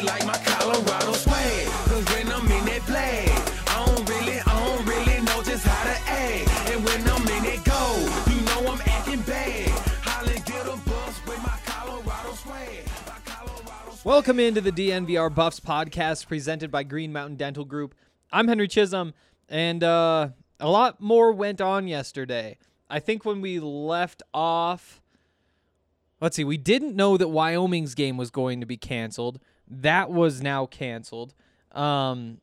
They like my Colorado swag. Cause when I'm in that flag, I don't really, I don't really know just how to act. And when I'm in it go, you know I'm acting bad. Holly get a bus with my Colorado swag. My Colorado swag. Welcome into the DNVR Buffs podcast presented by Green Mountain Dental Group. I'm Henry Chisholm, and uh, a lot more went on yesterday. I think when we left off, let's see, we didn't know that Wyoming's game was going to be canceled. That was now canceled. Um,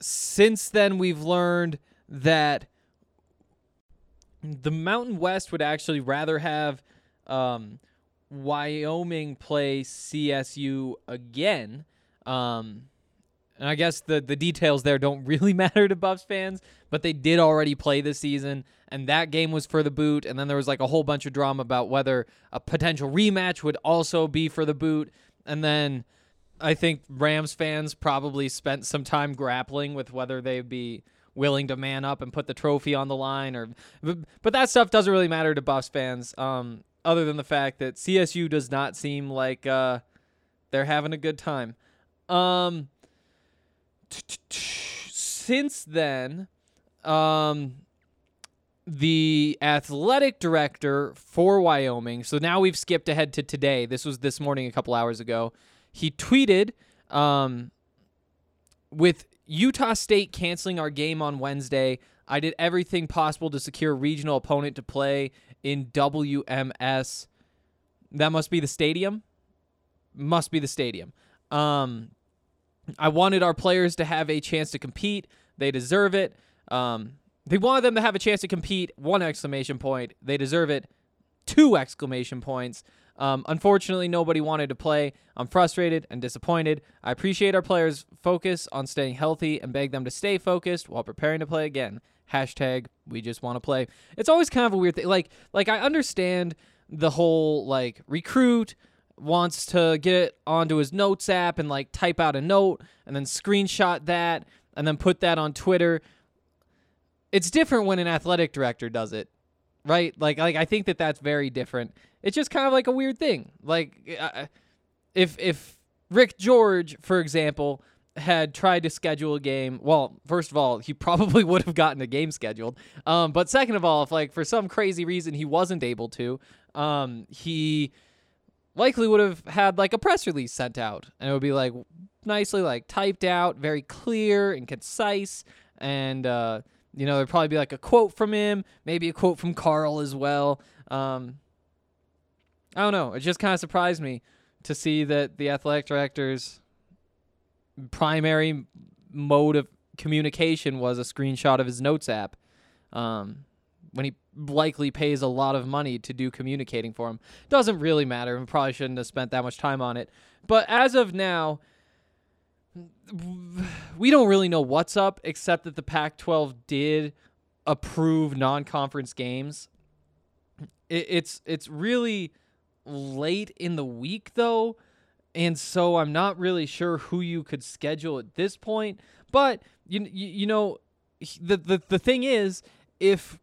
since then, we've learned that the Mountain West would actually rather have um, Wyoming play CSU again. Um, and I guess the the details there don't really matter to Buffs fans, but they did already play this season, and that game was for the boot. And then there was like a whole bunch of drama about whether a potential rematch would also be for the boot. And then I think Rams fans probably spent some time grappling with whether they'd be willing to man up and put the trophy on the line or but that stuff doesn't really matter to Buffs fans um other than the fact that CSU does not seem like uh they're having a good time. Um since then um the athletic director for Wyoming. So now we've skipped ahead to today. This was this morning a couple hours ago. He tweeted um, with Utah State canceling our game on Wednesday, I did everything possible to secure a regional opponent to play in WMS. That must be the stadium. Must be the stadium. Um, I wanted our players to have a chance to compete. They deserve it. Um, they wanted them to have a chance to compete. One exclamation point. They deserve it. Two exclamation points. Um, unfortunately, nobody wanted to play. I'm frustrated and disappointed. I appreciate our players' focus on staying healthy and beg them to stay focused while preparing to play again. Hashtag we just want to play. It's always kind of a weird thing. Like, like I understand the whole like recruit wants to get onto his notes app and like type out a note and then screenshot that and then put that on Twitter. It's different when an athletic director does it, right? Like, like I think that that's very different. It's just kind of like a weird thing. Like, uh, if if Rick George, for example, had tried to schedule a game, well, first of all, he probably would have gotten a game scheduled. Um, but second of all, if like for some crazy reason he wasn't able to, um, he likely would have had like a press release sent out, and it would be like nicely like typed out, very clear and concise, and uh, you know there'd probably be like a quote from him, maybe a quote from Karl as well. Um, I don't know. It just kind of surprised me to see that the athletic director's primary mode of communication was a screenshot of his notes app. Um, when he likely pays a lot of money to do communicating for him. Doesn't really matter and probably shouldn't have spent that much time on it. But as of now, we don't really know what's up except that the Pac 12 did approve non conference games. It, it's it's really late in the week though, and so I'm not really sure who you could schedule at this point. But you you, you know the, the the thing is if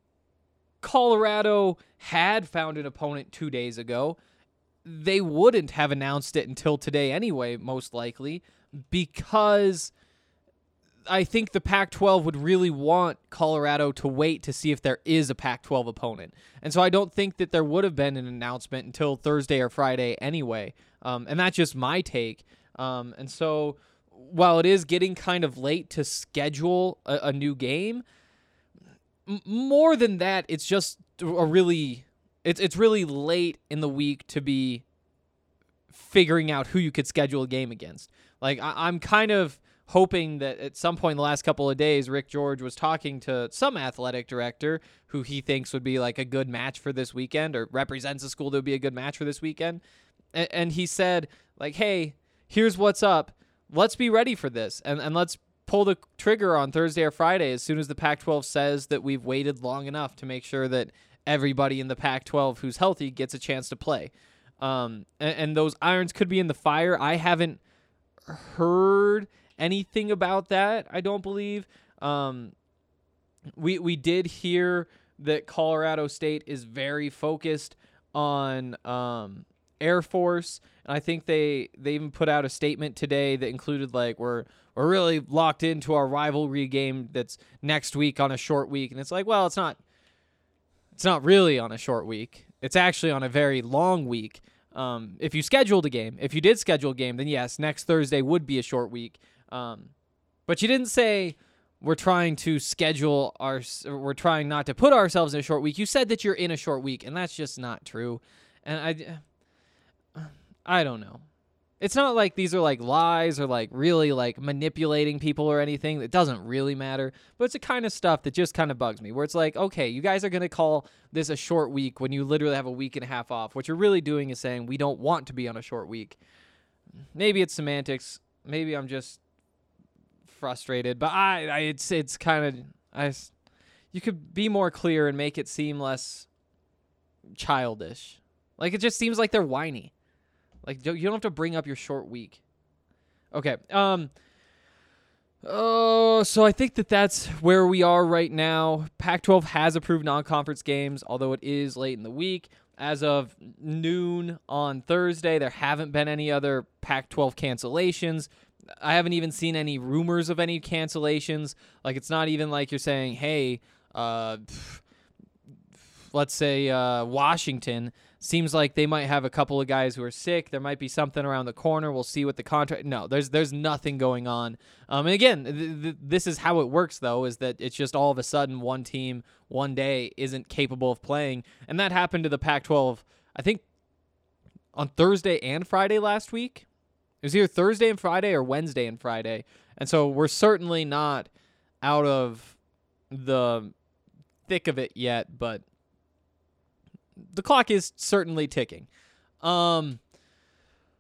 Colorado had found an opponent 2 days ago, they wouldn't have announced it until today anyway, most likely, because I think the Pac 12 would really want Colorado to wait to see if there is a Pac 12 opponent. And so I don't think that there would have been an announcement until Thursday or Friday anyway. Um, and that's just my take. Um, and so while it is getting kind of late to schedule a, a new game, m- more than that, it's just a really it's it's really late in the week to be figuring out who you could schedule a game against. Like I, I'm kind of hoping that at some point in the last couple of days, Rick George was talking to some athletic director who he thinks would be like a good match for this weekend or represents a school that would be a good match for this weekend. And, and he said, like, hey, here's what's up. Let's be ready for this and, and let's pull the trigger on Thursday or Friday as soon as the Pac 12 says that we've waited long enough to make sure that everybody in the Pac 12 who's healthy gets a chance to play. Um, and, and those irons could be in the fire. I haven't heard anything about that. I don't believe. Um, we we did hear that Colorado State is very focused on um, Air Force, and I think they they even put out a statement today that included like we're we're really locked into our rivalry game that's next week on a short week, and it's like well it's not it's not really on a short week. It's actually on a very long week. Um, if you scheduled a game, if you did schedule a game, then yes, next Thursday would be a short week. Um, but you didn't say we're trying to schedule our, we're trying not to put ourselves in a short week. You said that you're in a short week, and that's just not true. And I, I don't know. It's not like these are like lies or like really like manipulating people or anything. It doesn't really matter. But it's the kind of stuff that just kind of bugs me where it's like, okay, you guys are going to call this a short week when you literally have a week and a half off. What you're really doing is saying we don't want to be on a short week. Maybe it's semantics. Maybe I'm just frustrated, but I, I it's it's kind of I you could be more clear and make it seem less childish. Like it just seems like they're whiny. Like you don't have to bring up your short week. Okay. Um Oh, so I think that that's where we are right now. Pac-12 has approved non-conference games, although it is late in the week. As of noon on Thursday, there haven't been any other Pac-12 cancellations. I haven't even seen any rumors of any cancellations. Like it's not even like you're saying, "Hey, uh, let's say uh, Washington seems like they might have a couple of guys who are sick. There might be something around the corner. We'll see what the contract. No, there's there's nothing going on. Um, and again, th- th- this is how it works though. Is that it's just all of a sudden one team one day isn't capable of playing, and that happened to the Pac-12. I think on Thursday and Friday last week. It was either Thursday and Friday or Wednesday and Friday, and so we're certainly not out of the thick of it yet, but the clock is certainly ticking. Um,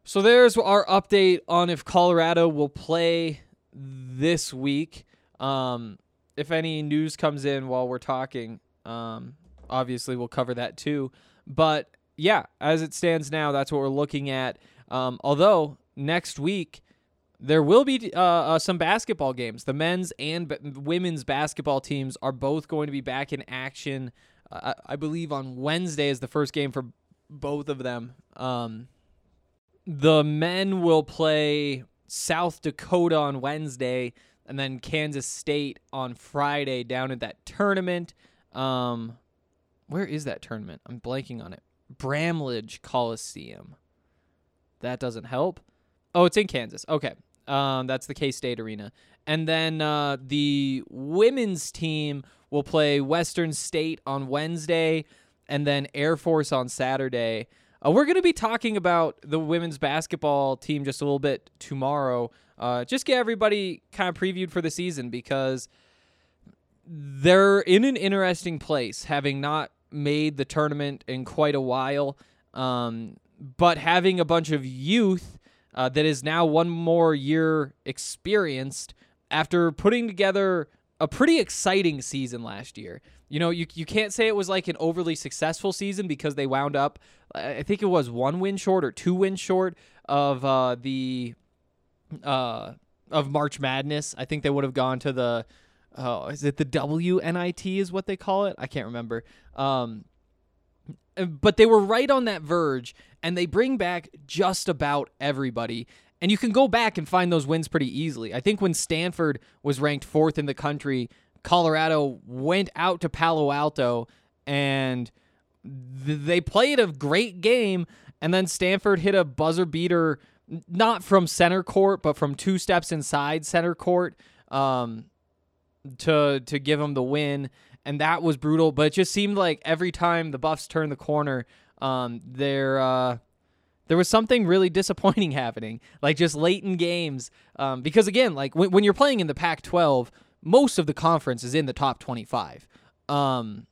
so there's our update on if Colorado will play this week. Um, if any news comes in while we're talking, um, obviously we'll cover that too. But yeah, as it stands now, that's what we're looking at. Um, although next week there will be uh, uh, some basketball games. The men's and b- women's basketball teams are both going to be back in action I, I believe on Wednesday is the first game for both of them. Um, the men will play South Dakota on Wednesday, and then Kansas State on Friday down at that tournament. Um, where is that tournament? I'm blanking on it. Bramlage Coliseum. That doesn't help. Oh, it's in Kansas. Okay. Um, that's the K State Arena. And then uh, the women's team will play Western State on Wednesday and then Air Force on Saturday. Uh, we're going to be talking about the women's basketball team just a little bit tomorrow. Uh, just get everybody kind of previewed for the season because they're in an interesting place, having not made the tournament in quite a while, um, but having a bunch of youth uh, that is now one more year experienced after putting together a pretty exciting season last year. You know, you you can't say it was like an overly successful season because they wound up I think it was one win short or two wins short of uh, the uh, of March Madness. I think they would have gone to the uh, is it the WNIT is what they call it? I can't remember. Um, but they were right on that verge and they bring back just about everybody and you can go back and find those wins pretty easily. I think when Stanford was ranked fourth in the country, Colorado went out to Palo Alto and th- they played a great game. And then Stanford hit a buzzer beater, not from center court, but from two steps inside center court um, to, to give them the win. And that was brutal. But it just seemed like every time the Buffs turned the corner, um, their. Uh, there was something really disappointing happening, like just late in games. Um, because again, like when, when you're playing in the Pac-12, most of the conference is in the top 25. Um,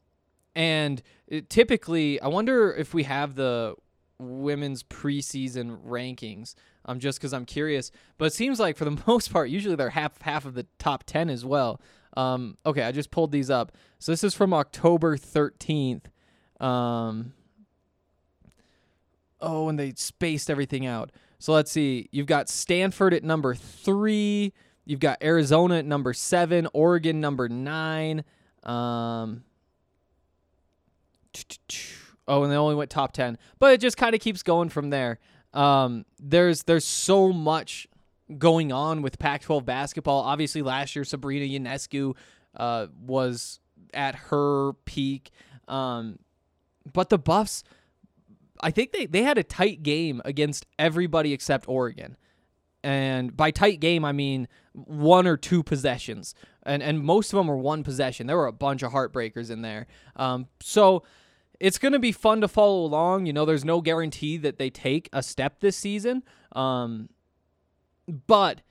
and it, typically, I wonder if we have the women's preseason rankings. Um, just because I'm curious, but it seems like for the most part, usually they're half half of the top 10 as well. Um, okay, I just pulled these up. So this is from October 13th. Um, oh, and they spaced everything out. So let's see. You've got Stanford at number three. You've got Arizona at number seven. Oregon number nine. Um, oh, and they only went top ten, but it just kind of keeps going from there. Um, there's there's so much going on with Pac-12 basketball. Obviously, last year Sabrina Ionescu uh, was at her peak, um, but the Buffs I think they, they had a tight game against everybody except Oregon. And by tight game, I mean one or two possessions. And, and most of them were one possession. There were a bunch of heartbreakers in there. Um, so it's going to be fun to follow along. You know, there's no guarantee that they take a step this season. Um, but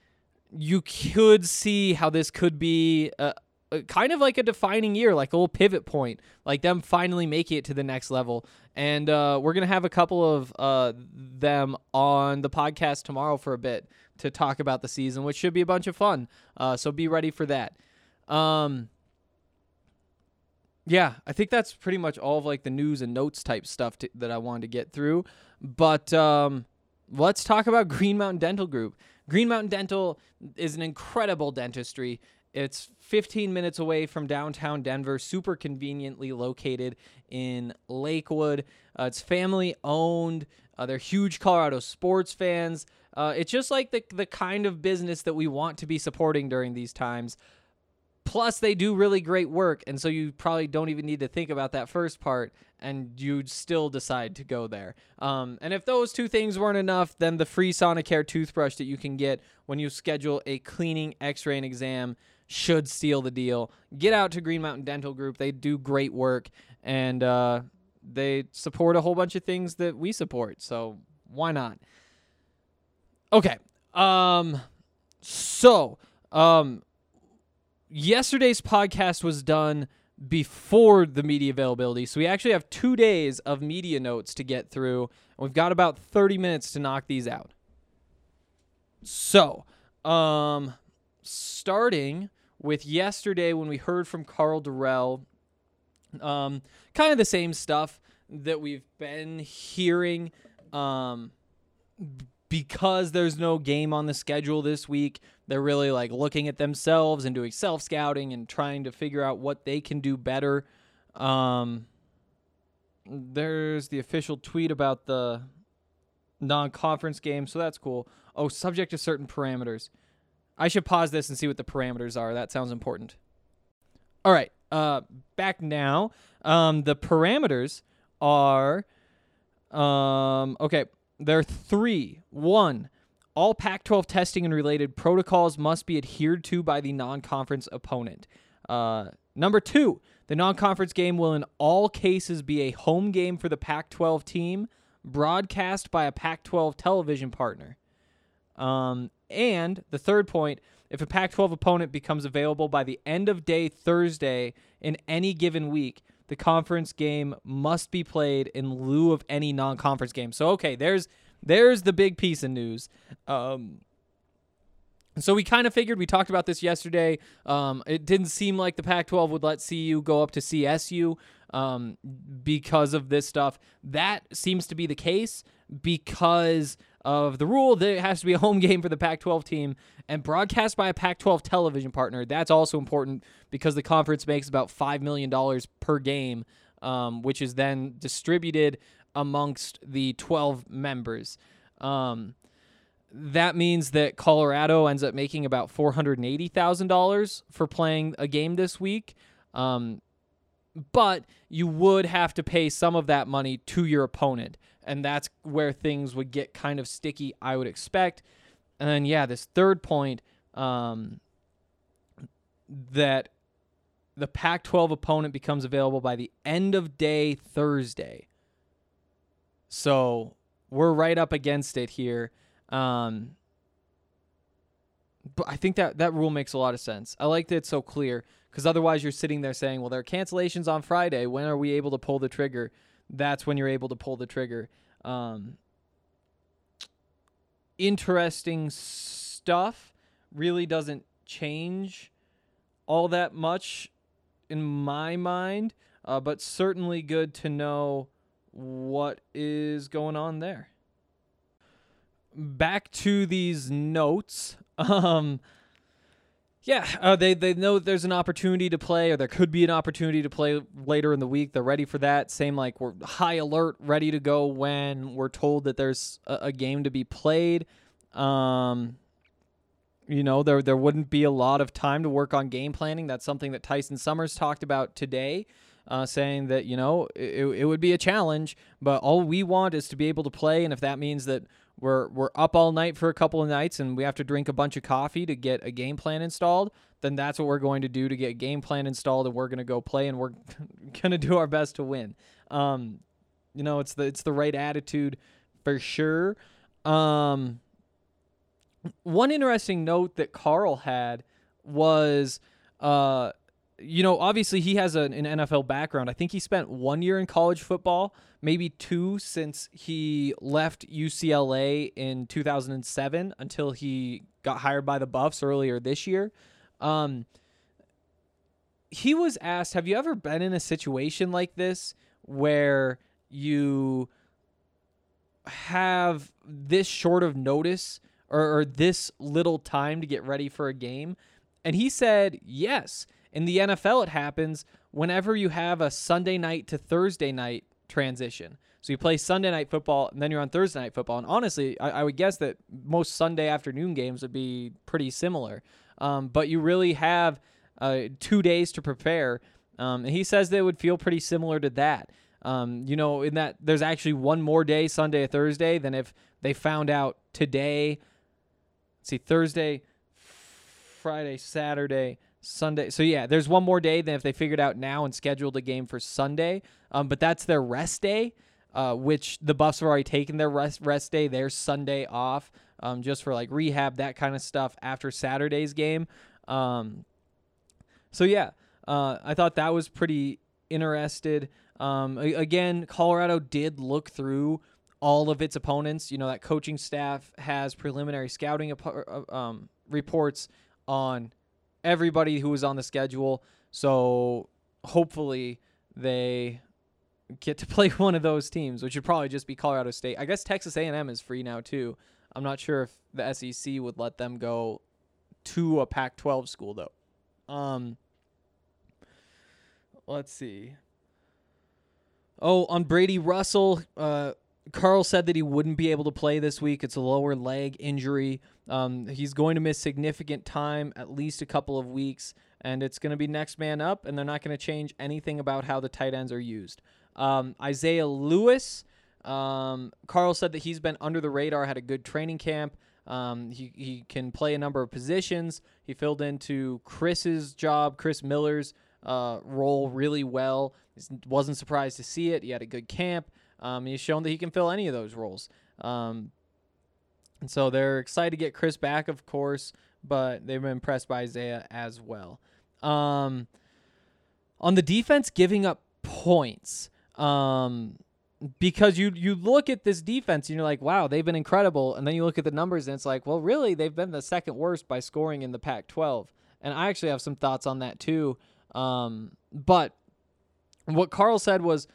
you could see how this could be a, a, kind of like a defining year, like a little pivot point, like them finally making it to the next level and uh, we're gonna have a couple of uh, them on the podcast tomorrow for a bit to talk about the season, which should be a bunch of fun. Uh, so be ready for that. Um, yeah, I think that's pretty much all of like the news and notes type stuff to, that I wanted to get through. But um, let's talk about Green Mountain Dental Group. Green Mountain Dental is an incredible dentistry. It's 15 minutes away from downtown Denver, super conveniently located in Lakewood. Uh, it's family owned. Uh, they're huge Colorado sports fans. Uh, it's just like the, the kind of business that we want to be supporting during these times. Plus, they do really great work, and so you probably don't even need to think about that first part, and you'd still decide to go there. Um, and if those two things weren't enough, then the free Sonicare toothbrush that you can get when you schedule a cleaning, X-ray, and exam should seal the deal. Get out to Green Mountain Dental Group. They do great work and uh, they support a whole bunch of things that we support. So why not? Okay. Um so um yesterday's podcast was done before the media availability. So we actually have 2 days of media notes to get through. And we've got about 30 minutes to knock these out. So, um starting with yesterday when we heard from Karl Dorrell. Um, kind of the same stuff that we've been hearing. Um, because there's no game on the schedule this week, they're really like looking at themselves and doing self scouting and trying to figure out what they can do better. Um, there's the official tweet about the non conference game, so that's cool. Oh, subject to certain parameters. I should pause this and see what the parameters are. That sounds important. All right, uh, back now. Um, the parameters are um, okay. There are three. One, all Pac 12 testing and related protocols must be adhered to by the non conference opponent. Uh, number two, the non conference game will in all cases be a home game for the Pac 12 team, broadcast by a Pac 12 television partner. Um, and the third point if a Pac 12 opponent becomes available by the end of day Thursday in any given week, the conference game must be played in lieu of any non conference game. So, okay, there's. There's the big piece of news. Um, so we kind of figured we talked about this yesterday. Um, it didn't seem like the Pac-12 would let CU go up to CSU um, because of this stuff. That seems to be the case because of the rule that it has to be a home game for the Pac 12 team and broadcast by a Pac 12 television partner. That's also important because the conference makes about $5 million per game, um, which is then distributed amongst the 12 members. Um, that means that Colorado ends up making about $480,000 for playing a game this week. Um, but you would have to pay some of that money to your opponent and that's where things would get kind of sticky, I would expect. And then, yeah, this third point um, that the Pac 12 opponent becomes available by the end of day Thursday. So we're right up against it here. Um, but I think that that rule makes a lot of sense. I like that it's so clear because otherwise you're sitting there saying, well, there are cancellations on Friday. When are we able to pull the trigger? That's when you're able to pull the trigger. Um, interesting stuff really doesn't change all that much in my mind, uh, but certainly good to know what is going on there. Back to these notes. Um, yeah, uh, they they know there's an opportunity to play, or there could be an opportunity to play later in the week. They're ready for that. Same like we're high alert, ready to go when we're told that there's a, a game to be played. Um, you know, there there wouldn't be a lot of time to work on game planning. That's something that Tyson Summers talked about today, uh, saying that you know it, it would be a challenge, but all we want is to be able to play, and if that means that we're we're up all night for a couple of nights and we have to drink a bunch of coffee to get a game plan installed, then that's what we're going to do to get a game plan installed, and we're going to go play, and we're going to do our best to win. Um, you know, it's the it's the right attitude for sure. Um, one interesting note that Karl had was, uh, you know, obviously he has an, an, NFL background. I think he spent one year in college football, maybe two since he left UCLA in 2007 until he got hired by the Buffs earlier this year. Um, he was asked, Have you ever been in a situation like this where you have this short of notice? or, or this little time to get ready for a game? And he said, yes. In the NFL, it happens whenever you have a Sunday night to Thursday night transition. So you play Sunday night football and then you're on Thursday night football. And honestly, I, I would guess that most Sunday afternoon games would be pretty similar. Um, but you really have uh, two days to prepare. Um, and he says they would feel pretty similar to that. Um, you know, in that there's actually one more day, Sunday or Thursday, than if they found out today see Thursday, Friday, Saturday, Sunday. So yeah, there's one more day than if they figured out now and scheduled a game for Sunday. Um, but that's their rest day, uh, which the Buffs have already taken their rest rest day. Their Sunday off, um, just for like rehab, that kind of stuff after Saturday's game. Um, so yeah, uh, I thought that was pretty interested. Um, again, Colorado did look through all of its opponents. You know, that coaching staff has preliminary scouting uh, um, reports on everybody who was on the schedule. So hopefully they get to play one of those teams, which would probably just be Colorado State. I guess Texas A&M is free now too. I'm not sure if the SEC would let them go to a Pac-12 school though. Um, let's see. Oh, on Brady Russell, uh, Karl said that he wouldn't be able to play this week. It's a lower leg injury. Um, he's going to miss significant time, at least a couple of weeks, and it's going to be next man up, and they're not going to change anything about how the tight ends are used. Um, Isaiah Lewis, um, Karl said that he's been under the radar, had a good training camp. Um, he, he can play a number of positions. He filled into Chris's job, Chris Miller's uh, role really well. Wasn't surprised to see it. He had a good camp. Um, he's shown that he can fill any of those roles. Um, and so they're excited to get Chris back, of course, but they've been impressed by Isaiah as well. Um, on the defense, giving up points. Um, because you you look at this defense and you're like, wow, they've been incredible, and then you look at the numbers and it's like, well, really, they've been the second worst by scoring in the Pac-12. And I actually have some thoughts on that too. Um, but what Karl said was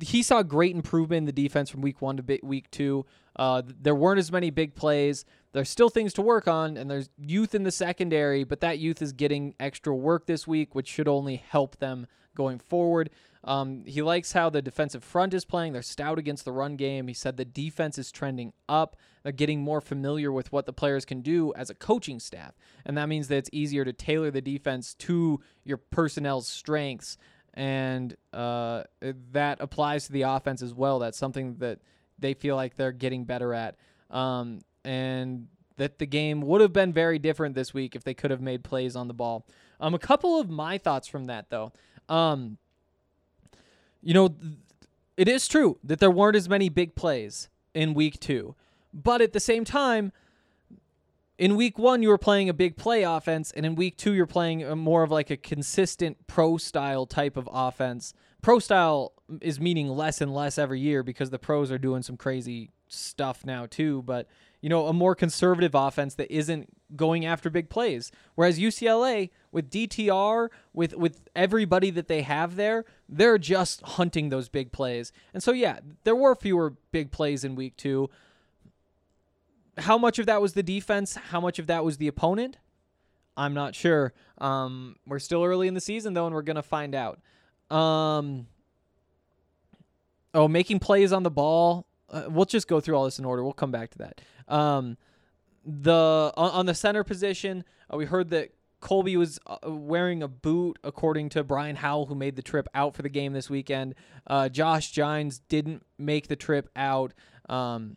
he saw great improvement in the defense from week one to week two. Uh, there weren't as many big plays. There's still things to work on, and there's youth in the secondary, but that youth is getting extra work this week, which should only help them going forward. Um, he likes how the defensive front is playing. They're stout against the run game. He said the defense is trending up. They're getting more familiar with what the players can do as a coaching staff. And that means that it's easier to tailor the defense to your personnel's strengths and uh, that applies to the offense as well. That's something that they feel like they're getting better at, um, and that the game would have been very different this week if they could have made plays on the ball. Um, a couple of my thoughts from that though. Um, you know, it is true that there weren't as many big plays in week two. But at the same time, in week one, you were playing a big play offense, and in week two, you're playing more of like a consistent pro style type of offense. Pro style is meaning less and less every year because the pros are doing some crazy stuff now too. But you know, a more conservative offense that isn't going after big plays. Whereas UCLA, with DTR, with with everybody that they have there, they're just hunting those big plays. And so yeah, there were fewer big plays in week two. How much of that was the defense? How much of that was the opponent? I'm not sure. Um, we're still early in the season though, and we're gonna find out. Um, oh, making plays on the ball. Uh, we'll just go through all this in order. We'll come back to that. Um, the on, on the center position, uh, we heard that Colby was uh, wearing a boot, according to Brian Howell, who made the trip out for the game this weekend. Uh, Josh Jynes didn't make the trip out, um,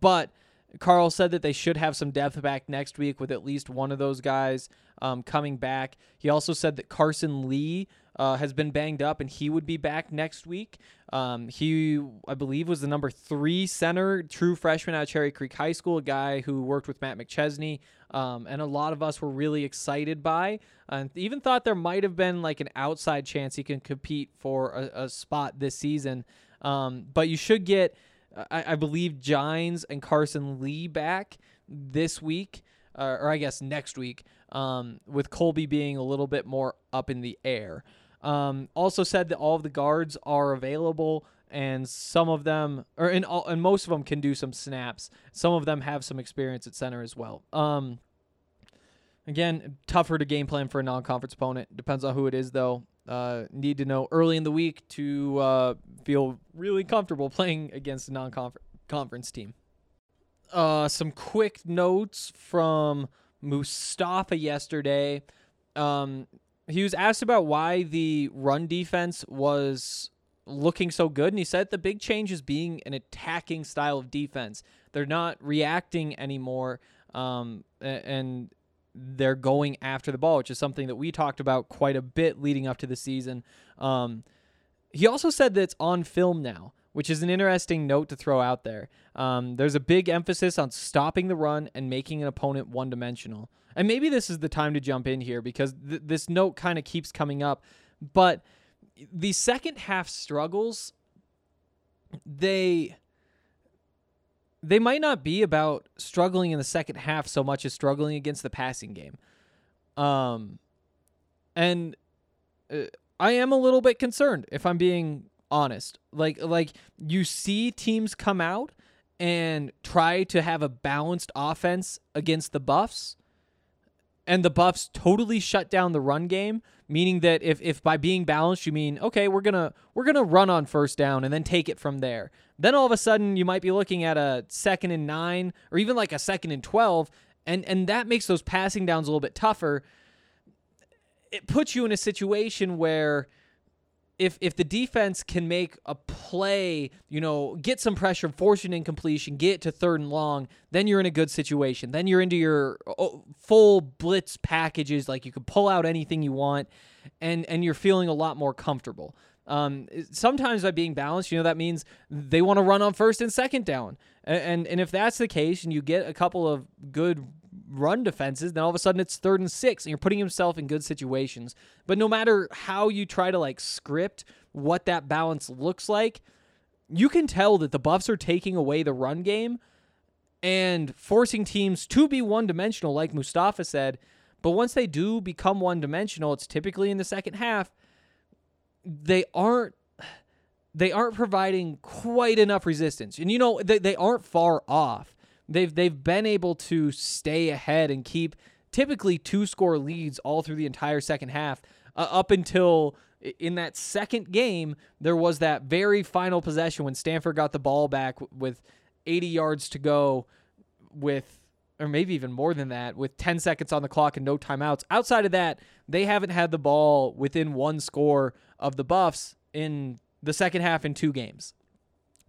but Karl said that they should have some depth back next week with at least one of those guys um, coming back. He also said that Carson Lee uh, has been banged up and he would be back next week. Um, he, I believe, was the number three center, true freshman out of Cherry Creek High School, a guy who worked with Matt McChesney, um, and a lot of us were really excited by, and even thought there might have been like an outside chance he can compete for a, a spot this season. Um, but you should get, I, I believe, Jynes and Carson Lee back this week, uh, or I guess next week, um, with Colby being a little bit more up in the air. Um, also said that all of the guards are available and some of them or in all, and most of them can do some snaps. Some of them have some experience at center as well. Um, again, tougher to game plan for a non-conference opponent. Depends on who it is though. Uh, need to know early in the week to uh, feel really comfortable playing against a non-conference team. Uh, some quick notes from Mustafa yesterday. Um, he was asked about why the run defense was looking so good, and he said the big change is being an attacking style of defense. They're not reacting anymore, um, and they're going after the ball, which is something that we talked about quite a bit leading up to the season. Um, he also said that it's on film now, which is an interesting note to throw out there. Um, there's a big emphasis on stopping the run and making an opponent one dimensional. And maybe this is the time to jump in here because th- this note kind of keeps coming up. But the second half struggles, they they might not be about struggling in the second half so much as struggling against the passing game. Um, and uh, I am a little bit concerned if I'm being honest. Like like you see teams come out and try to have a balanced offense against the Buffs and the Buffs totally shut down the run game, meaning that if if by being balanced you mean okay, we're gonna we're gonna run on first down and then take it from there. Then all of a sudden you might be looking at a second and nine or even like a second and twelve, and and that makes those passing downs a little bit tougher. It puts you in a situation where if if the defense can make a play, you know, get some pressure, force an incompletion, get to third and long, then you're in a good situation. Then you're into your oh, full blitz packages, like you can pull out anything you want, and and you're feeling a lot more comfortable. Um, sometimes by being balanced, you know that means they want to run on first and second down, and, and and if that's the case, and you get a couple of good run defenses, then all of a sudden it's third and six, and you're putting himself in good situations. But no matter how you try to like script what that balance looks like, you can tell that the Buffs are taking away the run game and forcing teams to be one dimensional, like Mustafa said. But once they do become one dimensional, it's typically in the second half. They aren't they aren't providing quite enough resistance. And you know, they, they aren't far off they've they've been able to stay ahead and keep typically two score leads all through the entire second half uh, up until in that second game there was that very final possession when Stanford got the ball back with 80 yards to go with or maybe even more than that with 10 seconds on the clock and no timeouts. Outside of that they haven't had the ball within one score of the buffs in the second half in two games.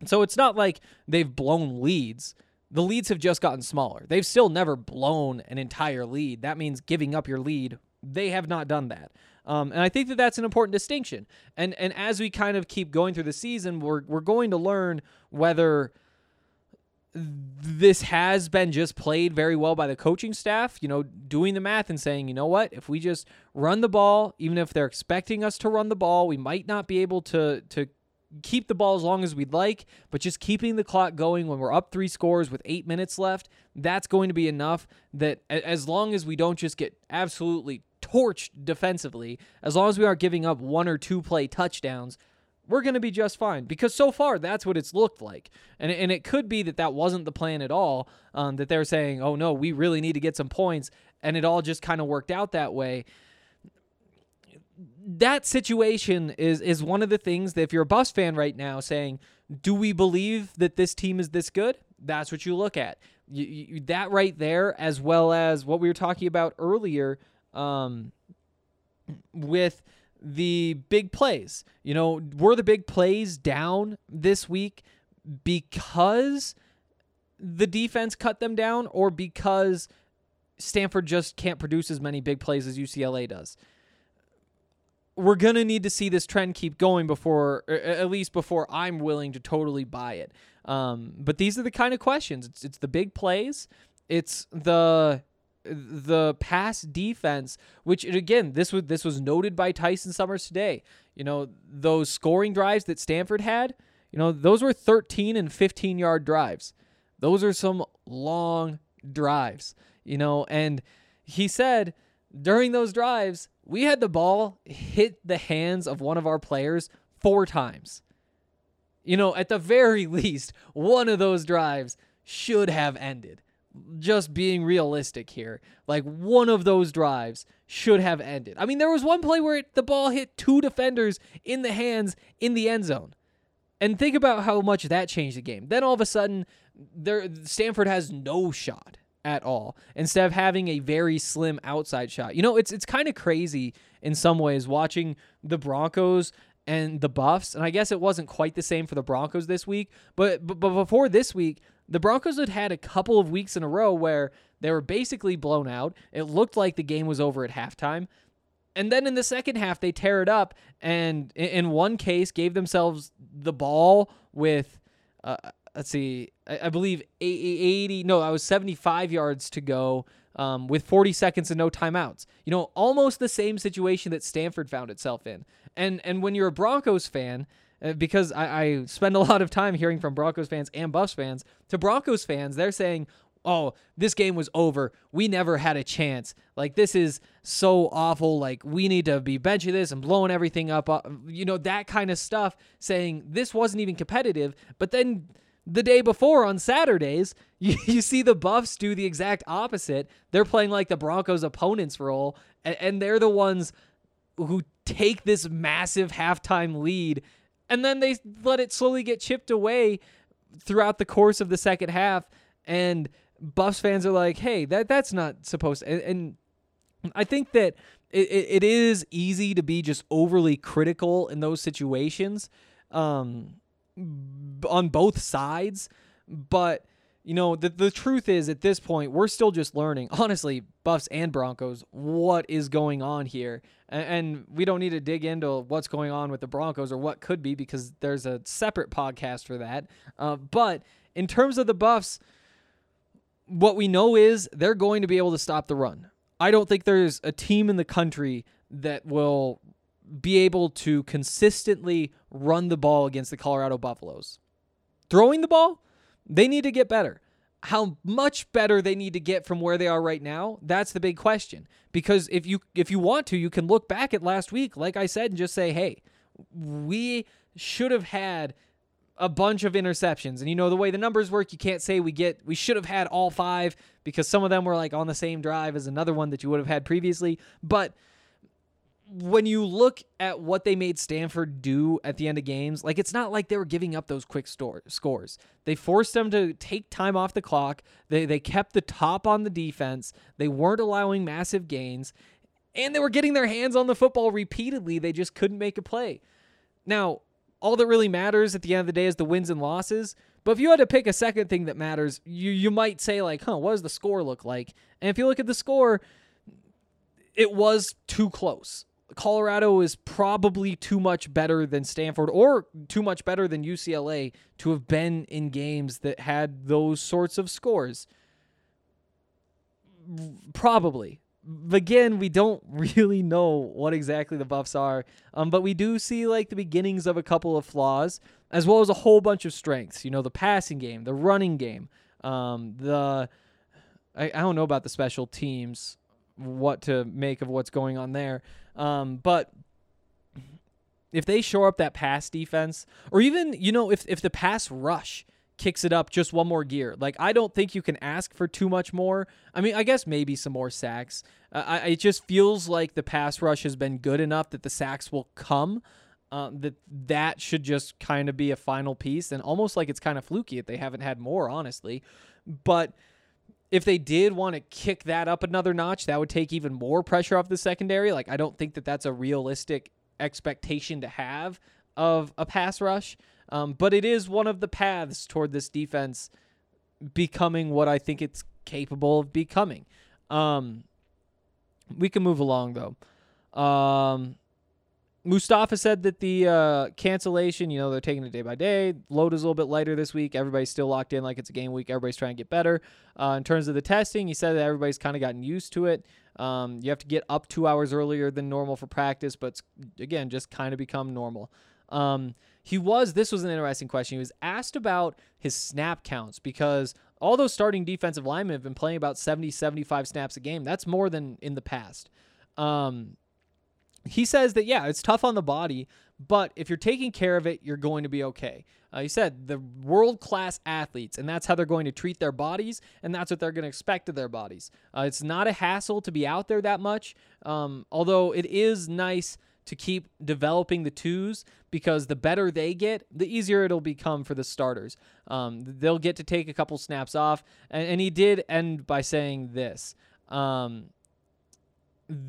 So it's not like they've blown leads the leads have just gotten smaller. They've still never blown an entire lead. That means giving up your lead. They have not done that. Um, and I think that that's an important distinction. And and as we kind of keep going through the season, we're we're going to learn whether this has been just played very well by the coaching staff, you know, doing the math and saying, you know what, if we just run the ball, even if they're expecting us to run the ball, we might not be able to to keep the ball as long as we'd like, but just keeping the clock going when we're up three scores with eight minutes left, that's going to be enough that as long as we don't just get absolutely torched defensively, as long as we aren't giving up one or two play touchdowns, we're going to be just fine because so far that's what it's looked like. And, and it could be that that wasn't the plan at all, um, that they're saying, oh no, we really need to get some points. And it all just kind of worked out that way that situation is is one of the things that if you're a Buffs fan right now saying, do we believe that this team is this good? That's what you look at. You, you, that right there, as well as what we were talking about earlier um, with the big plays. You know, were the big plays down this week because the defense cut them down or because Stanford just can't produce as many big plays as UCLA does? We're gonna need to see this trend keep going before, at least before I'm willing to totally buy it. Um, but these are the kind of questions. It's it's the big plays. It's the the pass defense, which again, this was this was noted by Tyson Summers today. You know those scoring drives that Stanford had. You know those were 13 and 15 yard drives. Those are some long drives. You know, and he said during those drives we had the ball hit the hands of one of our players four times. You know, at the very least, one of those drives should have ended. Just being realistic here. Like, one of those drives should have ended. I mean, there was one play where it, the ball hit two defenders in the hands in the end zone. And think about how much that changed the game. Then all of a sudden, there Stanford has no shot at all instead of having a very slim outside shot. You know, it's it's kind of crazy in some ways watching the Broncos and the Buffs, and I guess it wasn't quite the same for the Broncos this week, but but, but before this week, the Broncos had had a couple of weeks in a row where they were basically blown out. It looked like the game was over at halftime. And then in the second half, they tear it up, and in one case, gave themselves the ball with uh, let's see, I, believe 80, no, I was 75 yards to go um, with 40 seconds and no timeouts. You know, almost the same situation that Stanford found itself in. And and when you're a Broncos fan, uh, because I, I spend a lot of time hearing from Broncos fans and Buffs fans, to Broncos fans, they're saying, oh, this game was over. We never had a chance. Like, this is so awful. Like, we need to be benching this and blowing everything up. Uh, you know, that kind of stuff, saying this wasn't even competitive. But then the day before on Saturdays, you, you see the Buffs do the exact opposite. They're playing like the Broncos' opponent's role, and, and they're the ones who take this massive halftime lead, and then they let it slowly get chipped away throughout the course of the second half. And Buffs fans are like, "Hey, that that's not supposed." To, and, and I think that it, it is easy to be just overly critical in those situations. Um, on both sides, but you know, the the truth is at this point we're still just learning. Honestly, Buffs and Broncos, what is going on here? And, and we don't need to dig into what's going on with the Broncos or what could be because there's a separate podcast for that. Uh, but in terms of the Buffs, what we know is they're going to be able to stop the run. I don't think there's a team in the country that will be able to consistently run the ball against the Colorado Buffaloes. Throwing the ball, they need to get better. How much better they need to get from where they are right now, that's the big question. Because if you if you want to, you can look back at last week, like I said, and just say, hey, we should have had a bunch of interceptions. And you know the way the numbers work, you can't say we get we should have had all five because some of them were like on the same drive as another one that you would have had previously. But when you look at what they made Stanford do at the end of games, like it's not like they were giving up those quick store, scores. They forced them to take time off the clock. They they kept the top on the defense. They weren't allowing massive gains, and they were getting their hands on the football repeatedly. They just couldn't make a play. Now, all that really matters at the end of the day is the wins and losses. But if you had to pick a second thing that matters, you you might say like, "Huh, what does the score look like?" And if you look at the score, it was too close Colorado is probably too much better than Stanford or too much better than UCLA to have been in games that had those sorts of scores. Probably. Again, we don't really know what exactly the buffs are, um, but we do see like the beginnings of a couple of flaws, as well as a whole bunch of strengths. You know, the passing game, the running game, um, the I, I don't know about the special teams, what to make of what's going on there, um, but if they shore up that pass defense, or even you know if if the pass rush kicks it up just one more gear. Like I don't think you can ask for too much more. I mean, I guess maybe some more sacks. Uh, I, it just feels like the pass rush has been good enough that the sacks will come. Um, that that should just kind of be a final piece, and almost like it's kind of fluky if they haven't had more, honestly. But if they did want to kick that up another notch, that would take even more pressure off the secondary. Like I don't think that that's a realistic expectation to have of a pass rush. Um, but it is one of the paths toward this defense becoming what I think it's capable of becoming. Um, we can move along though. Um, Mustafa said that the uh, cancellation, you know, they're taking it day by day. Load is a little bit lighter this week. Everybody's still locked in like it's a game week. Everybody's trying to get better. Uh, in terms of the testing, he said that everybody's kind of gotten used to it. Um, you have to get up two hours earlier than normal for practice, but again, just kind of become normal. Um, he was, this was an interesting question. He was asked about his snap counts because all those starting defensive linemen have been playing about 70, 75 snaps a game. That's more than in the past. Um, he says that yeah, it's tough on the body, but if you're taking care of it, you're going to be okay. Uh, he said the world class athletes, and that's how they're going to treat their bodies, and that's what they're going to expect of their bodies. Uh, it's not a hassle to be out there that much, um, although it is nice to keep developing the twos because the better they get, the easier it'll become for the starters. Um, they'll get to take a couple snaps off, and, and he did end by saying this. Um,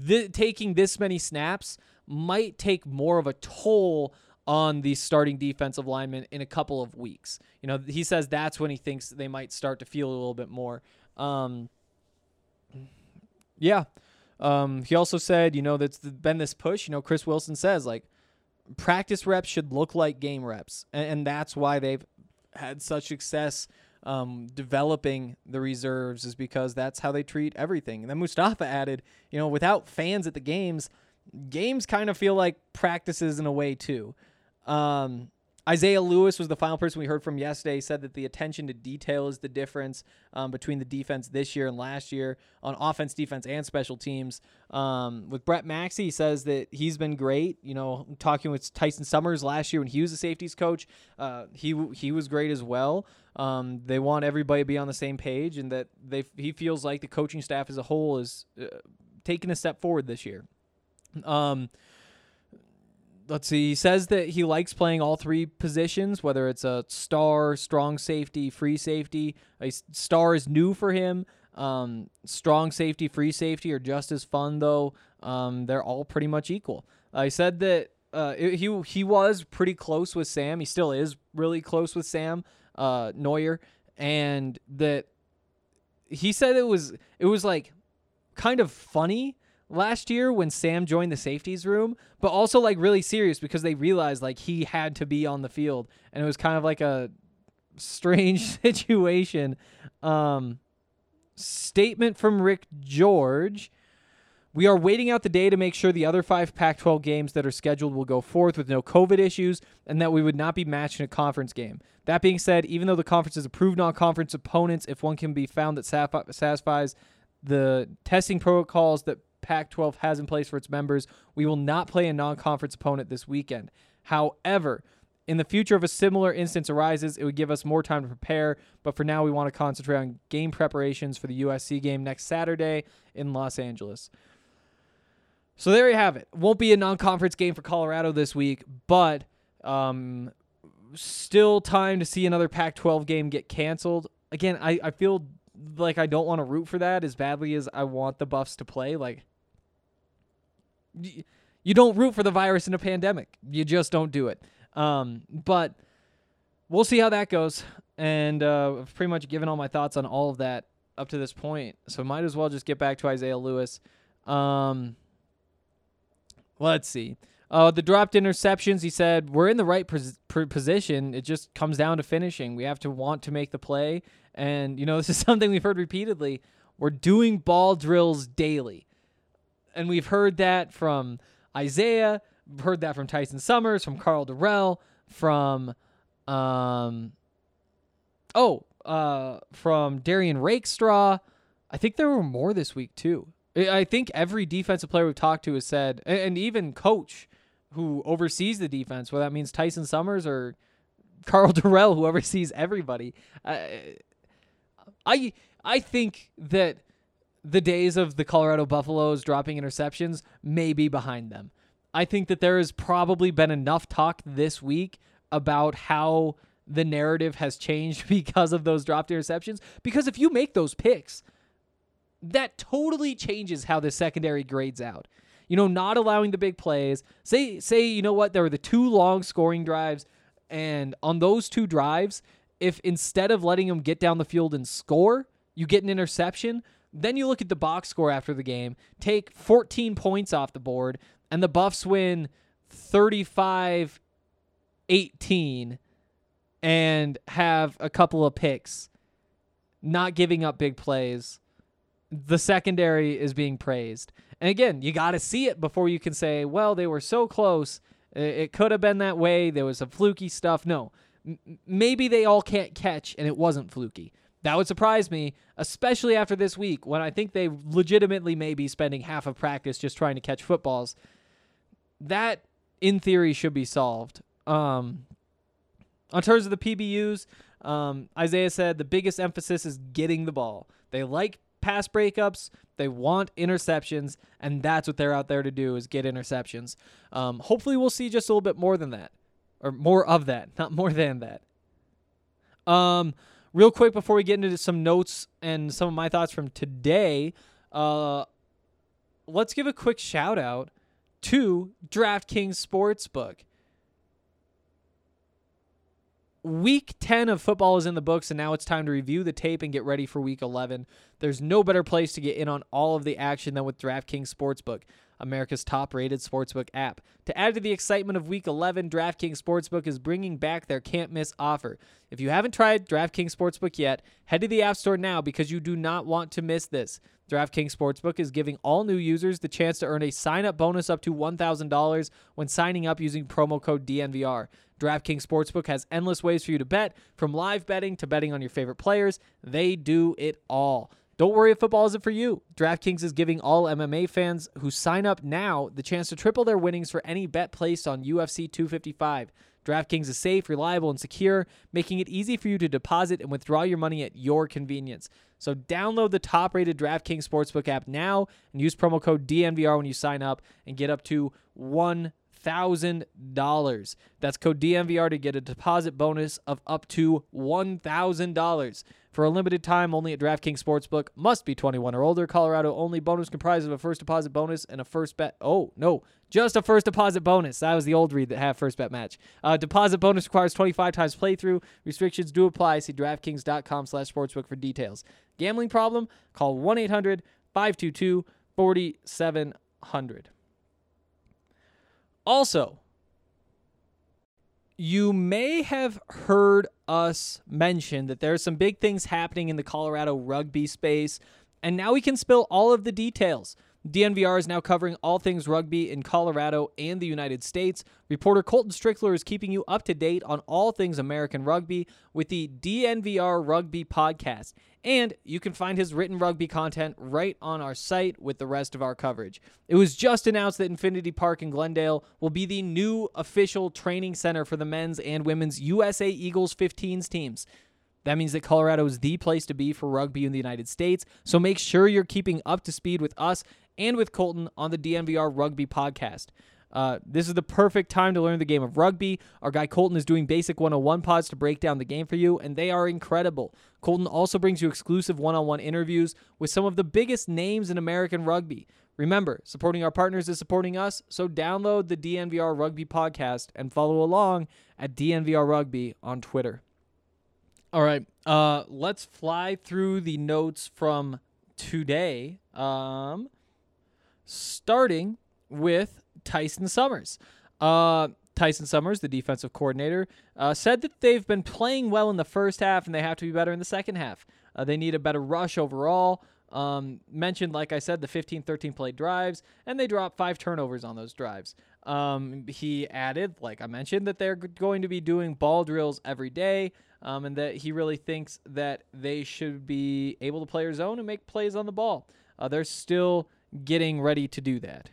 th- taking this many snaps might take more of a toll on the starting defensive lineman in a couple of weeks. You know, he says that's when he thinks they might start to feel a little bit more. Um, yeah. Um, he also said, you know, that's been this push. You know, Chris Wilson says like practice reps should look like game reps, and, and that's why they've had such success um, developing the reserves is because that's how they treat everything. And then Mustafa added, you know, without fans at the games, games kind of feel like practices in a way too. Um, Isaiah Lewis was the final person we heard from yesterday. He said that the attention to detail is the difference um, between the defense this year and last year on offense, defense, and special teams. Um, with Brett Maxie, he says that he's been great. You know, talking with Tyson Summers last year when he was a safeties coach, uh, he he was great as well. Um, they want everybody to be on the same page, and that they he feels like the coaching staff as a whole is uh, taking a step forward this year. Um, let's see. He says that he likes playing all three positions, whether it's a star, strong safety, free safety. A star is new for him. Um, strong safety, free safety are just as fun though. Um, they're all pretty much equal. He said that uh, he he was pretty close with Sam. He still is really close with Sam uh, Noyer, and that he said it was it was like kind of funny last year when Sam joined the safeties room, but also like really serious because they realized like he had to be on the field and it was kind of like a strange situation. Um, statement from Rick George. We are waiting out the day to make sure the other five Pac 12 games that are scheduled will go forth with no COVID issues and that we would not be matched in a conference game. That being said, even though the conference has approved non conference opponents, if one can be found that satisfies the testing protocols that Pac 12 has in place for its members. We will not play a non conference opponent this weekend. However, in the future, if a similar instance arises, it would give us more time to prepare. But for now, we want to concentrate on game preparations for the USC game next Saturday in Los Angeles. So there you have it. Won't be a non conference game for Colorado this week, but um, still time to see another Pac 12 game get canceled. Again, I, I feel like I don't want to root for that as badly as I want the Buffs to play. Like, you don't root for the virus in a pandemic. You just don't do it. Um, but we'll see how that goes. And uh, I've pretty much given all my thoughts on all of that up to this point. So might as well just get back to Isaiah Lewis. Um, let's see. Uh, the dropped interceptions, he said, we're in the right pos- position. It just comes down to finishing. We have to want to make the play. And, you know, this is something we've heard repeatedly. We're doing ball drills daily. And we've heard that from Isaiah, heard that from Tyson Summers, from Karl Dorrell, from, um, oh, uh, from Derrion Rakestraw. I think there were more this week, too. I think every defensive player we've talked to has said, and even coach who oversees the defense, whether that means Tyson Summers or Karl Dorrell, who oversees everybody. Uh, I I think that the days of the Colorado Buffaloes dropping interceptions may be behind them. I think that there has probably been enough talk this week about how the narrative has changed because of those dropped interceptions. Because if you make those picks, that totally changes how the secondary grades out. You know, not allowing the big plays. Say say you know what, there were the two long scoring drives and on those two drives, if instead of letting them get down the field and score, you get an interception, then you look at the box score after the game, take 14 points off the board and the Buffs win 35 18 and have a couple of picks, not giving up big plays the secondary is being praised. And again, you got to see it before you can say, well, they were so close. It could have been that way. There was some fluky stuff. No, maybe they all can't catch and it wasn't fluky. That would surprise me, especially after this week when I think they legitimately may be spending half of practice just trying to catch footballs. That, in theory, should be solved. Um, on terms of the PBUs, um, Isaiah said the biggest emphasis is getting the ball. They like pass breakups, they want interceptions, and that's what they're out there to do is get interceptions. Um, hopefully, we'll see just a little bit more than that, or more of that, not more than that. Um, real quick before we get into some notes and some of my thoughts from today, uh, let's give a quick shout out to DraftKings Sportsbook week 10 of football is in the books, and now it's time to review the tape and get ready for week 11. There's no better place to get in on all of the action than with DraftKings Sportsbook, America's top rated sportsbook app. To add to the excitement of week 11, DraftKings Sportsbook is bringing back their can't miss offer. If you haven't tried DraftKings Sportsbook yet, head to the App Store now because you do not want to miss this. DraftKings Sportsbook is giving all new users the chance to earn a sign up bonus up to $1,000 when signing up using promo code DNVR. DraftKings Sportsbook has endless ways for you to bet, from live betting to betting on your favorite players. They do it all. Don't worry if football isn't for you. DraftKings is giving all MMA fans who sign up now the chance to triple their winnings for any bet placed on UFC 255. DraftKings is safe, reliable, and secure, making it easy for you to deposit and withdraw your money at your convenience. So download the top-rated DraftKings Sportsbook app now and use promo code DNVR when you sign up and get up to one thousand dollars. That's code DNVR to get a deposit bonus of up to one thousand dollars for a limited time only at DraftKings Sportsbook. Must be 21 or older. Colorado only. Bonus comprised of a first deposit bonus and a first bet. Oh no, just a first deposit bonus. That was the old read that had first bet match. Uh, deposit bonus requires 25 times playthrough. Restrictions do apply. See DraftKings.com slash sportsbook for details. Gambling problem? Call 1-800-522-4700. Also, you may have heard us mention that there are some big things happening in the Colorado rugby space, and now we can spill all of the details. DNVR is now covering all things rugby in Colorado and the United States. Reporter Colton Strickler is keeping you up to date on all things American rugby with the DNVR Rugby podcast. And you can find his written rugby content right on our site with the rest of our coverage. It was just announced that Infinity Park in Glendale will be the new official training center for the men's and women's USA Eagles 15s teams. That means that Colorado is the place to be for rugby in the United States. So make sure you're keeping up to speed with us and with Colton on the DNVR Rugby podcast. Uh, this is the perfect time to learn the game of rugby. Our guy Colton is doing basic 101 pods to break down the game for you, and they are incredible. Colton also brings you exclusive one on one interviews with some of the biggest names in American rugby. Remember, supporting our partners is supporting us, so download the DNVR Rugby podcast and follow along at DNVR Rugby on Twitter. All right, uh, let's fly through the notes from today. Um, starting with Tyson Summers. Uh, Tyson Summers, the defensive coordinator, uh, said that they've been playing well in the first half and they have to be better in the second half. Uh, they need a better rush overall. Um, mentioned, like I said, the 15 13 play drives, and they dropped five turnovers on those drives. Um, he added, like I mentioned, that they're going to be doing ball drills every day, um, and that he really thinks that they should be able to play their zone and make plays on the ball. Uh, they're still getting ready to do that.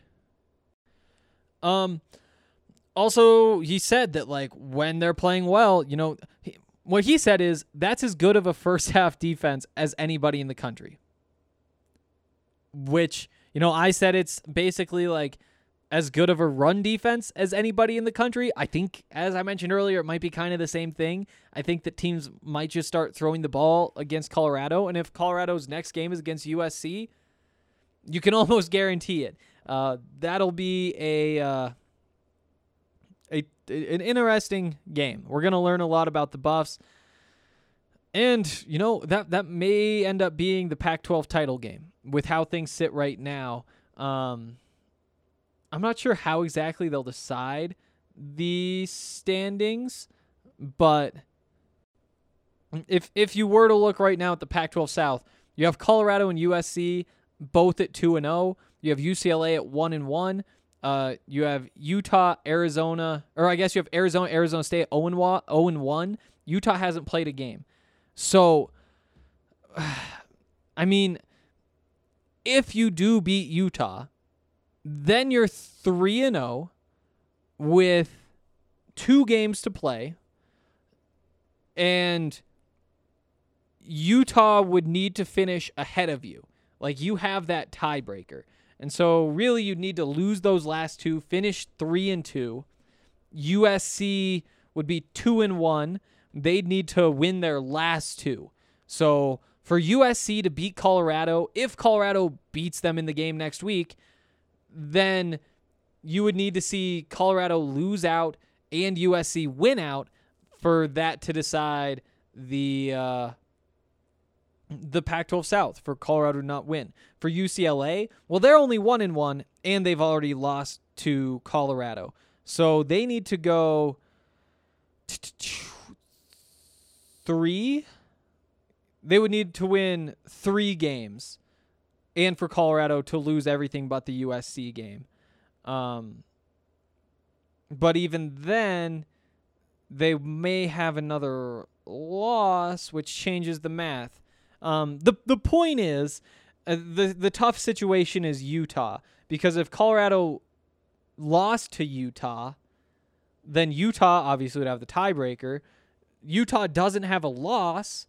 Um, also, he said that like when they're playing well, you know, he, what he said is that's as good of a first half defense as anybody in the country. Which, you know, I said it's basically like as good of a run defense as anybody in the country. I think, as I mentioned earlier, it might be kind of the same thing. I think that teams might just start throwing the ball against Colorado. And if Colorado's next game is against USC, you can almost guarantee it. Uh, that'll be a. Uh, a, an interesting game. We're gonna learn a lot about the Buffs, and you know that that may end up being the Pac-12 title game with how things sit right now. Um, I'm not sure how exactly they'll decide the standings, but if if you were to look right now at the Pac-12 South, you have Colorado and USC both at two and zero. You have UCLA at one and one. Uh, you have Utah, Arizona, or I guess you have Arizona, Arizona State 0 and 1. 0 and 1. Utah hasn't played a game. So, I mean, if you do beat Utah, then you're 3 and 0 with two games to play. And Utah would need to finish ahead of you. Like you have that tiebreaker. And so really you'd need to lose those last two, finish 3 and 2. USC would be 2 and 1. They'd need to win their last two. So for USC to beat Colorado, if Colorado beats them in the game next week, then you would need to see Colorado lose out and USC win out for that to decide the uh, the Pac-12 South for Colorado to not win. For UCLA, well, they're only one in one, and they've already lost to Colorado, so they need to go three. They would need to win three games, and for Colorado to lose everything but the USC game. Um, but even then, they may have another loss, which changes the math. Um, the the point is, uh, the the tough situation is Utah because if Colorado lost to Utah, then Utah obviously would have the tiebreaker. Utah doesn't have a loss.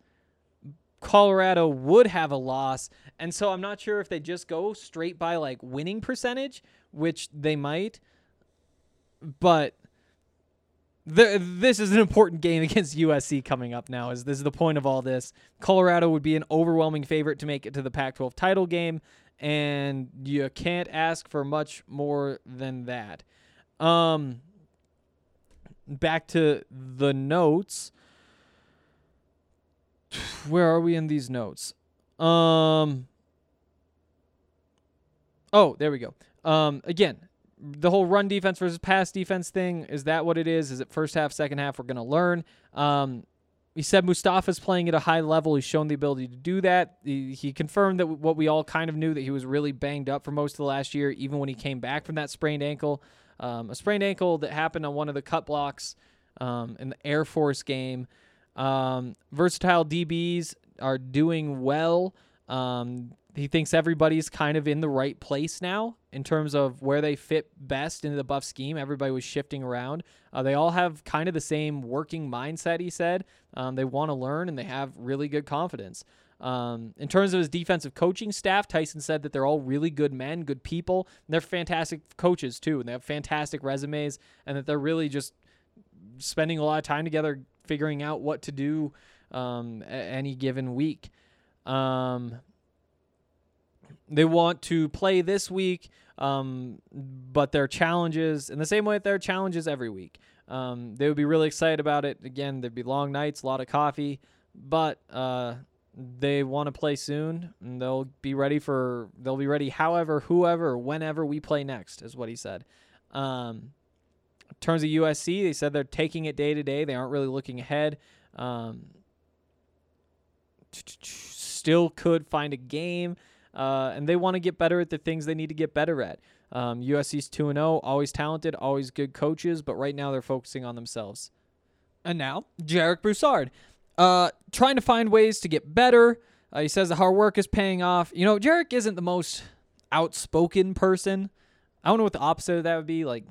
Colorado would have a loss, and so I'm not sure if they just go straight by like winning percentage, which they might. But the, this is an important game against USC coming up now. Is this is the point of all this? Colorado would be an overwhelming favorite to make it to the Pac-12 title game, and you can't ask for much more than that. Um, back to the notes. Where are we in these notes? Um. Oh, there we go. Um, again, the whole run defense versus pass defense thing is that what it is? Is it first half, second half? We're gonna learn. Um, he said Mustafa's playing at a high level. He's shown the ability to do that. He, he confirmed that what we all kind of knew that he was really banged up for most of the last year, even when he came back from that sprained ankle. Um, a sprained ankle that happened on one of the cut blocks um, in the Air Force game. Um, versatile DBs are doing well. Um, he thinks everybody's kind of in the right place now in terms of where they fit best into the buff scheme. Everybody was shifting around. Uh, they all have kind of the same working mindset, he said. Um, they want to learn and they have really good confidence. Um, in terms of his defensive coaching staff, Tyson said that they're all really good men, good people. And they're fantastic coaches, too. And they have fantastic resumes, and that they're really just spending a lot of time together figuring out what to do um, any given week. Um, they want to play this week, um, but their challenges, in the same way that there are challenges every week, um, they would be really excited about it. Again, there'd be long nights, a lot of coffee, but uh, they want to play soon, and they'll be ready for they'll be ready however, whoever, whenever we play next, is what he said. Um, in terms of USC, they said they're taking it day to day. They aren't really looking ahead. Um, still could find a game, uh, and they want to get better at the things they need to get better at. Um, USC's 2 0, always talented, always good coaches, but right now they're focusing on themselves. And now, Jarek Broussard, uh, trying to find ways to get better. Uh, he says the hard work is paying off. You know, Jarek isn't the most outspoken person. I don't know what the opposite of that would be, like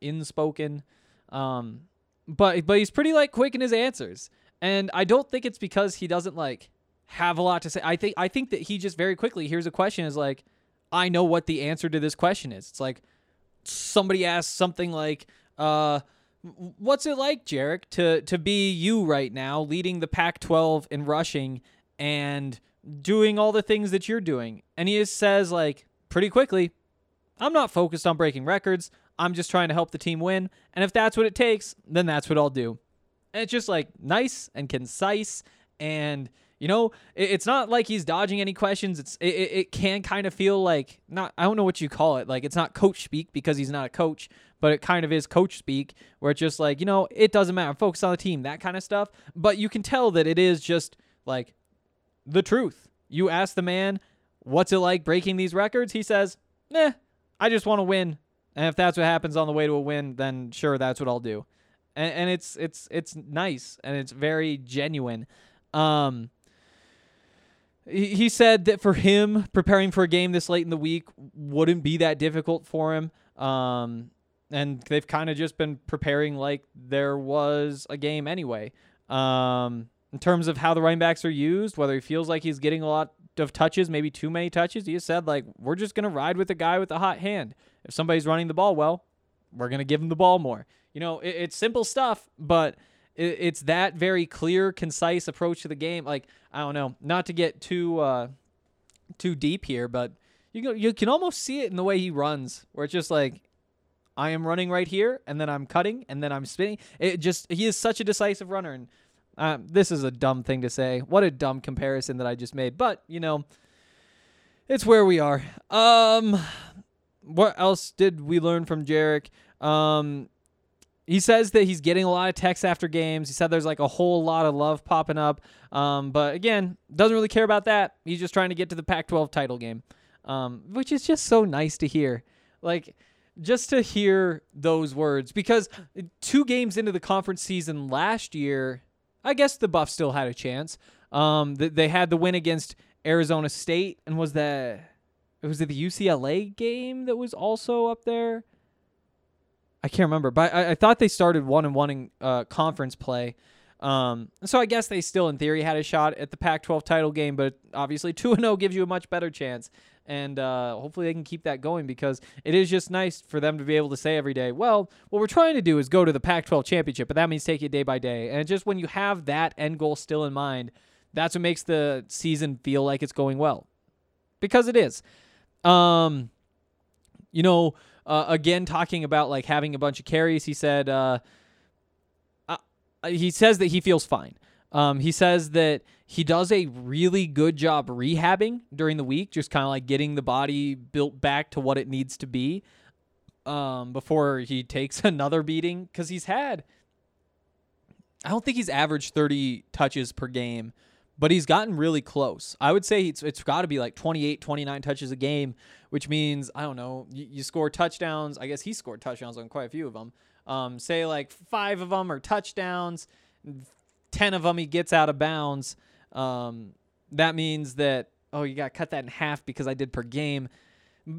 inspoken. Um, but but he's pretty like quick in his answers, and I don't think it's because he doesn't like have a lot to say. I think I think that he just very quickly here's a question is like, I know what the answer to this question is. It's like somebody asks something like, uh, what's it like, Jarek, to to be you right now, leading the Pac-12 in rushing and doing all the things that you're doing? And he just says like pretty quickly, I'm not focused on breaking records. I'm just trying to help the team win, and if that's what it takes, then that's what I'll do. And it's just like nice and concise and you know, it, it's not like he's dodging any questions. It's it, it can kind of feel like not I don't know what you call it. Like it's not coach speak because he's not a coach, but it kind of is coach speak where it's just like, you know, it doesn't matter. Focus on the team, that kind of stuff. But you can tell that it is just like the truth. You ask the man, what's it like breaking these records? He says, "Nah, I just want to win. And if that's what happens on the way to a win, then sure, that's what I'll do." And, and it's it's it's nice and it's very genuine. Um, he said that for him, preparing for a game this late in the week wouldn't be that difficult for him. Um, and they've kind of just been preparing like there was a game anyway. Um, in terms of how the running backs are used, whether he feels like he's getting a lot of touches, maybe too many touches, he just said like we're just gonna ride with the guy with the hot hand. If somebody's running the ball well, we're gonna give him the ball more. You know, it, it's simple stuff, but it, it's that very clear, concise approach to the game. Like I don't know, not to get too uh, too deep here, but you can, you can almost see it in the way he runs, where it's just like I am running right here, and then I'm cutting, and then I'm spinning. It just he is such a decisive runner, and uh, this is a dumb thing to say. What a dumb comparison that I just made, but you know, it's where we are. Um, what else did we learn from Jarek? Um, he says that he's getting a lot of texts after games. He said there's like a whole lot of love popping up. Um, but again, doesn't really care about that. He's just trying to get to the Pac 12 title game, um, which is just so nice to hear. Like, just to hear those words because two games into the conference season last year, I guess the Buffs still had a chance. Um, they had the win against Arizona State, and was that was it the UCLA game that was also up there? I can't remember, but I, I thought they started one and one in uh, conference play. Um, so I guess they still, in theory, had a shot at the Pac-12 title game, but obviously two and zero gives you a much better chance, and uh, hopefully they can keep that going because it is just nice for them to be able to say every day, well, what we're trying to do is go to the Pac-12 championship, but that means take it day by day, and just when you have that end goal still in mind, that's what makes the season feel like it's going well, because it is. Um, you know uh, again, talking about like having a bunch of carries, he said uh, uh, he says that he feels fine. Um, he says that he does a really good job rehabbing during the week, just kind of like getting the body built back to what it needs to be um, before he takes another beating because he's had. I don't think he's averaged 30 touches per game but he's gotten really close. I would say it's, it's got to be like 28, 29 touches a game, which means, I don't know, you, you, score touchdowns. I guess he scored touchdowns on quite a few of them. Um, say like five of them are touchdowns, 10 of them he gets out of bounds. Um, that means that, oh, you got to cut that in half because I did per game.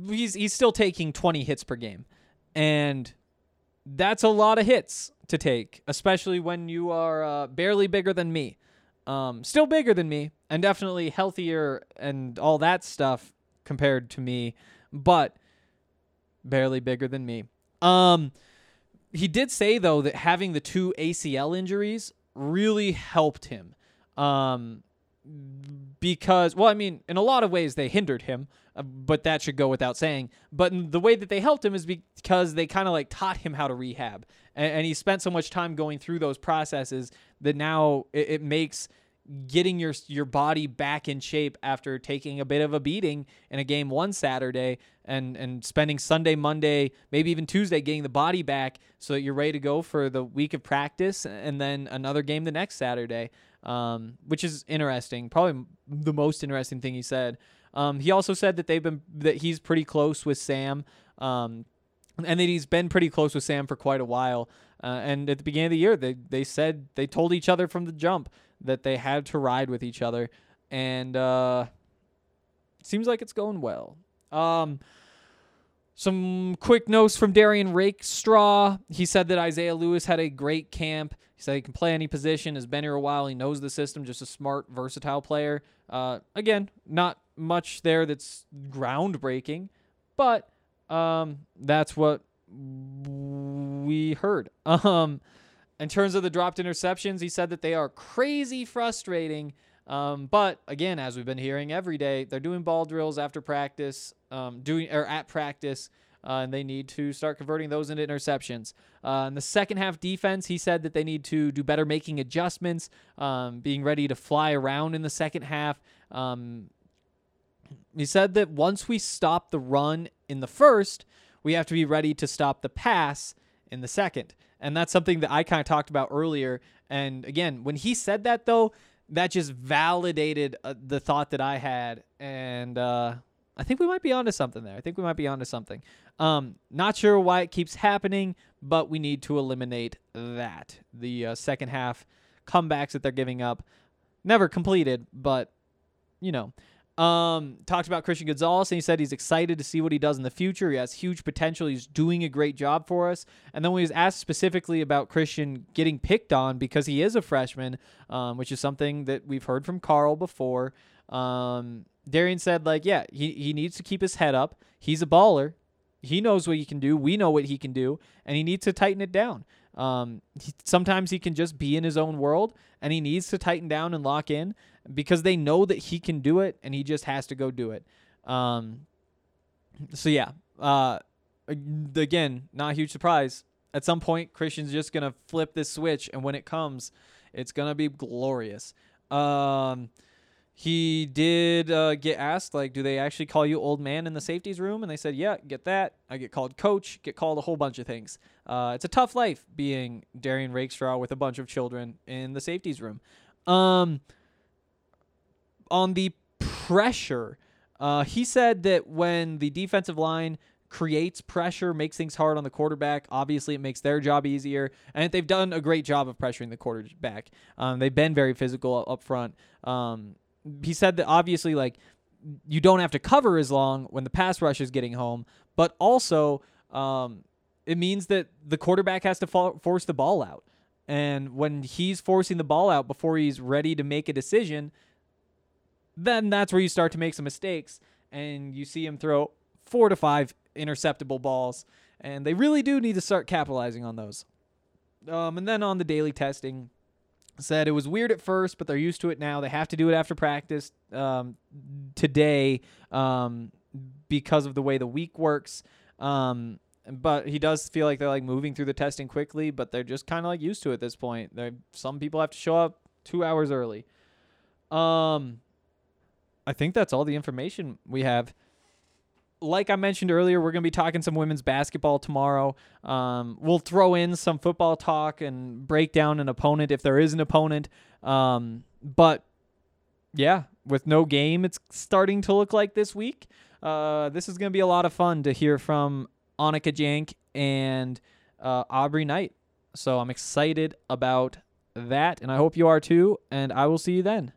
He's, he's still taking 20 hits per game. And that's a lot of hits to take, especially when you are uh, barely bigger than me. Um, still bigger than me and definitely healthier and all that stuff compared to me, but barely bigger than me. Um, he did say though that having the two ACL injuries really helped him. Um, because well, I mean, in a lot of ways they hindered him, uh, but that should go without saying. But the way that they helped him is because they kind of like taught him how to rehab, and, and, he spent so much time going through those processes that now it, it makes getting your your body back in shape after taking a bit of a beating in a game one Saturday and and spending Sunday, Monday, maybe even Tuesday getting the body back so that you're ready to go for the week of practice and then another game the next Saturday. Um, which is interesting. Probably the most interesting thing he said. Um, he also said that they've been that he's pretty close with Sam. Um, and that he's been pretty close with Sam for quite a while. Uh, and at the beginning of the year, they they said they told each other from the jump that they had to ride with each other, and uh, seems like it's going well. Um, some quick notes from Derrion Rakestraw. He said that Isaiah Lewis had a great camp. He said he can play any position, has been here a while, he knows the system, just a smart, versatile player. Uh, again, not much there that's groundbreaking, but um, that's what we heard. Um, in terms of the dropped interceptions, he said that they are crazy frustrating. Um, but again, as we've been hearing every day, they're doing ball drills after practice, um, doing or at practice, uh, and they need to start converting those into interceptions. Uh, in the second half defense, he said that they need to do better making adjustments, um, being ready to fly around in the second half. Um, he said that once we stop the run in the first, we have to be ready to stop the pass in the second. And that's something that I kind of talked about earlier. And again, when he said that, though, that just validated uh, the thought that I had. And uh, I think we might be onto something there. I think we might be onto something. Um, not sure why it keeps happening, but we need to eliminate that. The uh, second half comebacks that they're giving up, never completed, but you know. Um, talked about Christian Gonzalez, and he said he's excited to see what he does in the future. He has huge potential. He's doing a great job for us. And then when he was asked specifically about Christian getting picked on because he is a freshman, um, which is something that we've heard from Karl before, um, Derrion said, like, yeah, he, he needs to keep his head up. He's a baller. He knows what he can do. We know what he can do, and he needs to tighten it down. Um, he, sometimes he can just be in his own world, and he needs to tighten down and lock in because they know that he can do it, and he just has to go do it. Um, so yeah, uh, again, not a huge surprise. At some point, Christian's just gonna flip this switch, and when it comes, it's gonna be glorious. Um, he did uh, get asked like do they actually call you old man in the safeties room? And they said yeah get that. I get called coach get called a whole bunch of things. Uh, it's a tough life being Derrion Rakestraw with a bunch of children in the safeties room. Um, on the pressure uh, he said that when the defensive line creates pressure makes things hard on the quarterback obviously it makes their job easier and they've done a great job of pressuring the quarterback. Um, they've been very physical up front. Um, he said that obviously like you don't have to cover as long when the pass rush is getting home, but also um, it means that the quarterback has to fo- force the ball out. And when he's forcing the ball out before he's ready to make a decision, then that's where you start to make some mistakes. And you see him throw four to five interceptable balls. And they really do need to start capitalizing on those. Um, and then on the daily testing, said it was weird at first, but they're used to it now. They have to do it after practice um, today um, because of the way the week works. Um, but he does feel like they're like moving through the testing quickly, but they're just kind of like used to it at this point. They're, some people have to show up two hours early. Um, I think that's all the information we have like I mentioned earlier, we're going to be talking some women's basketball tomorrow. Um, we'll throw in some football talk and break down an opponent if there is an opponent. Um, but yeah, with no game, it's starting to look like this week. Uh, this is going to be a lot of fun to hear from Annika Jank and uh, Aubrey Knight. So I'm excited about that, and I hope you are too. And I will see you then.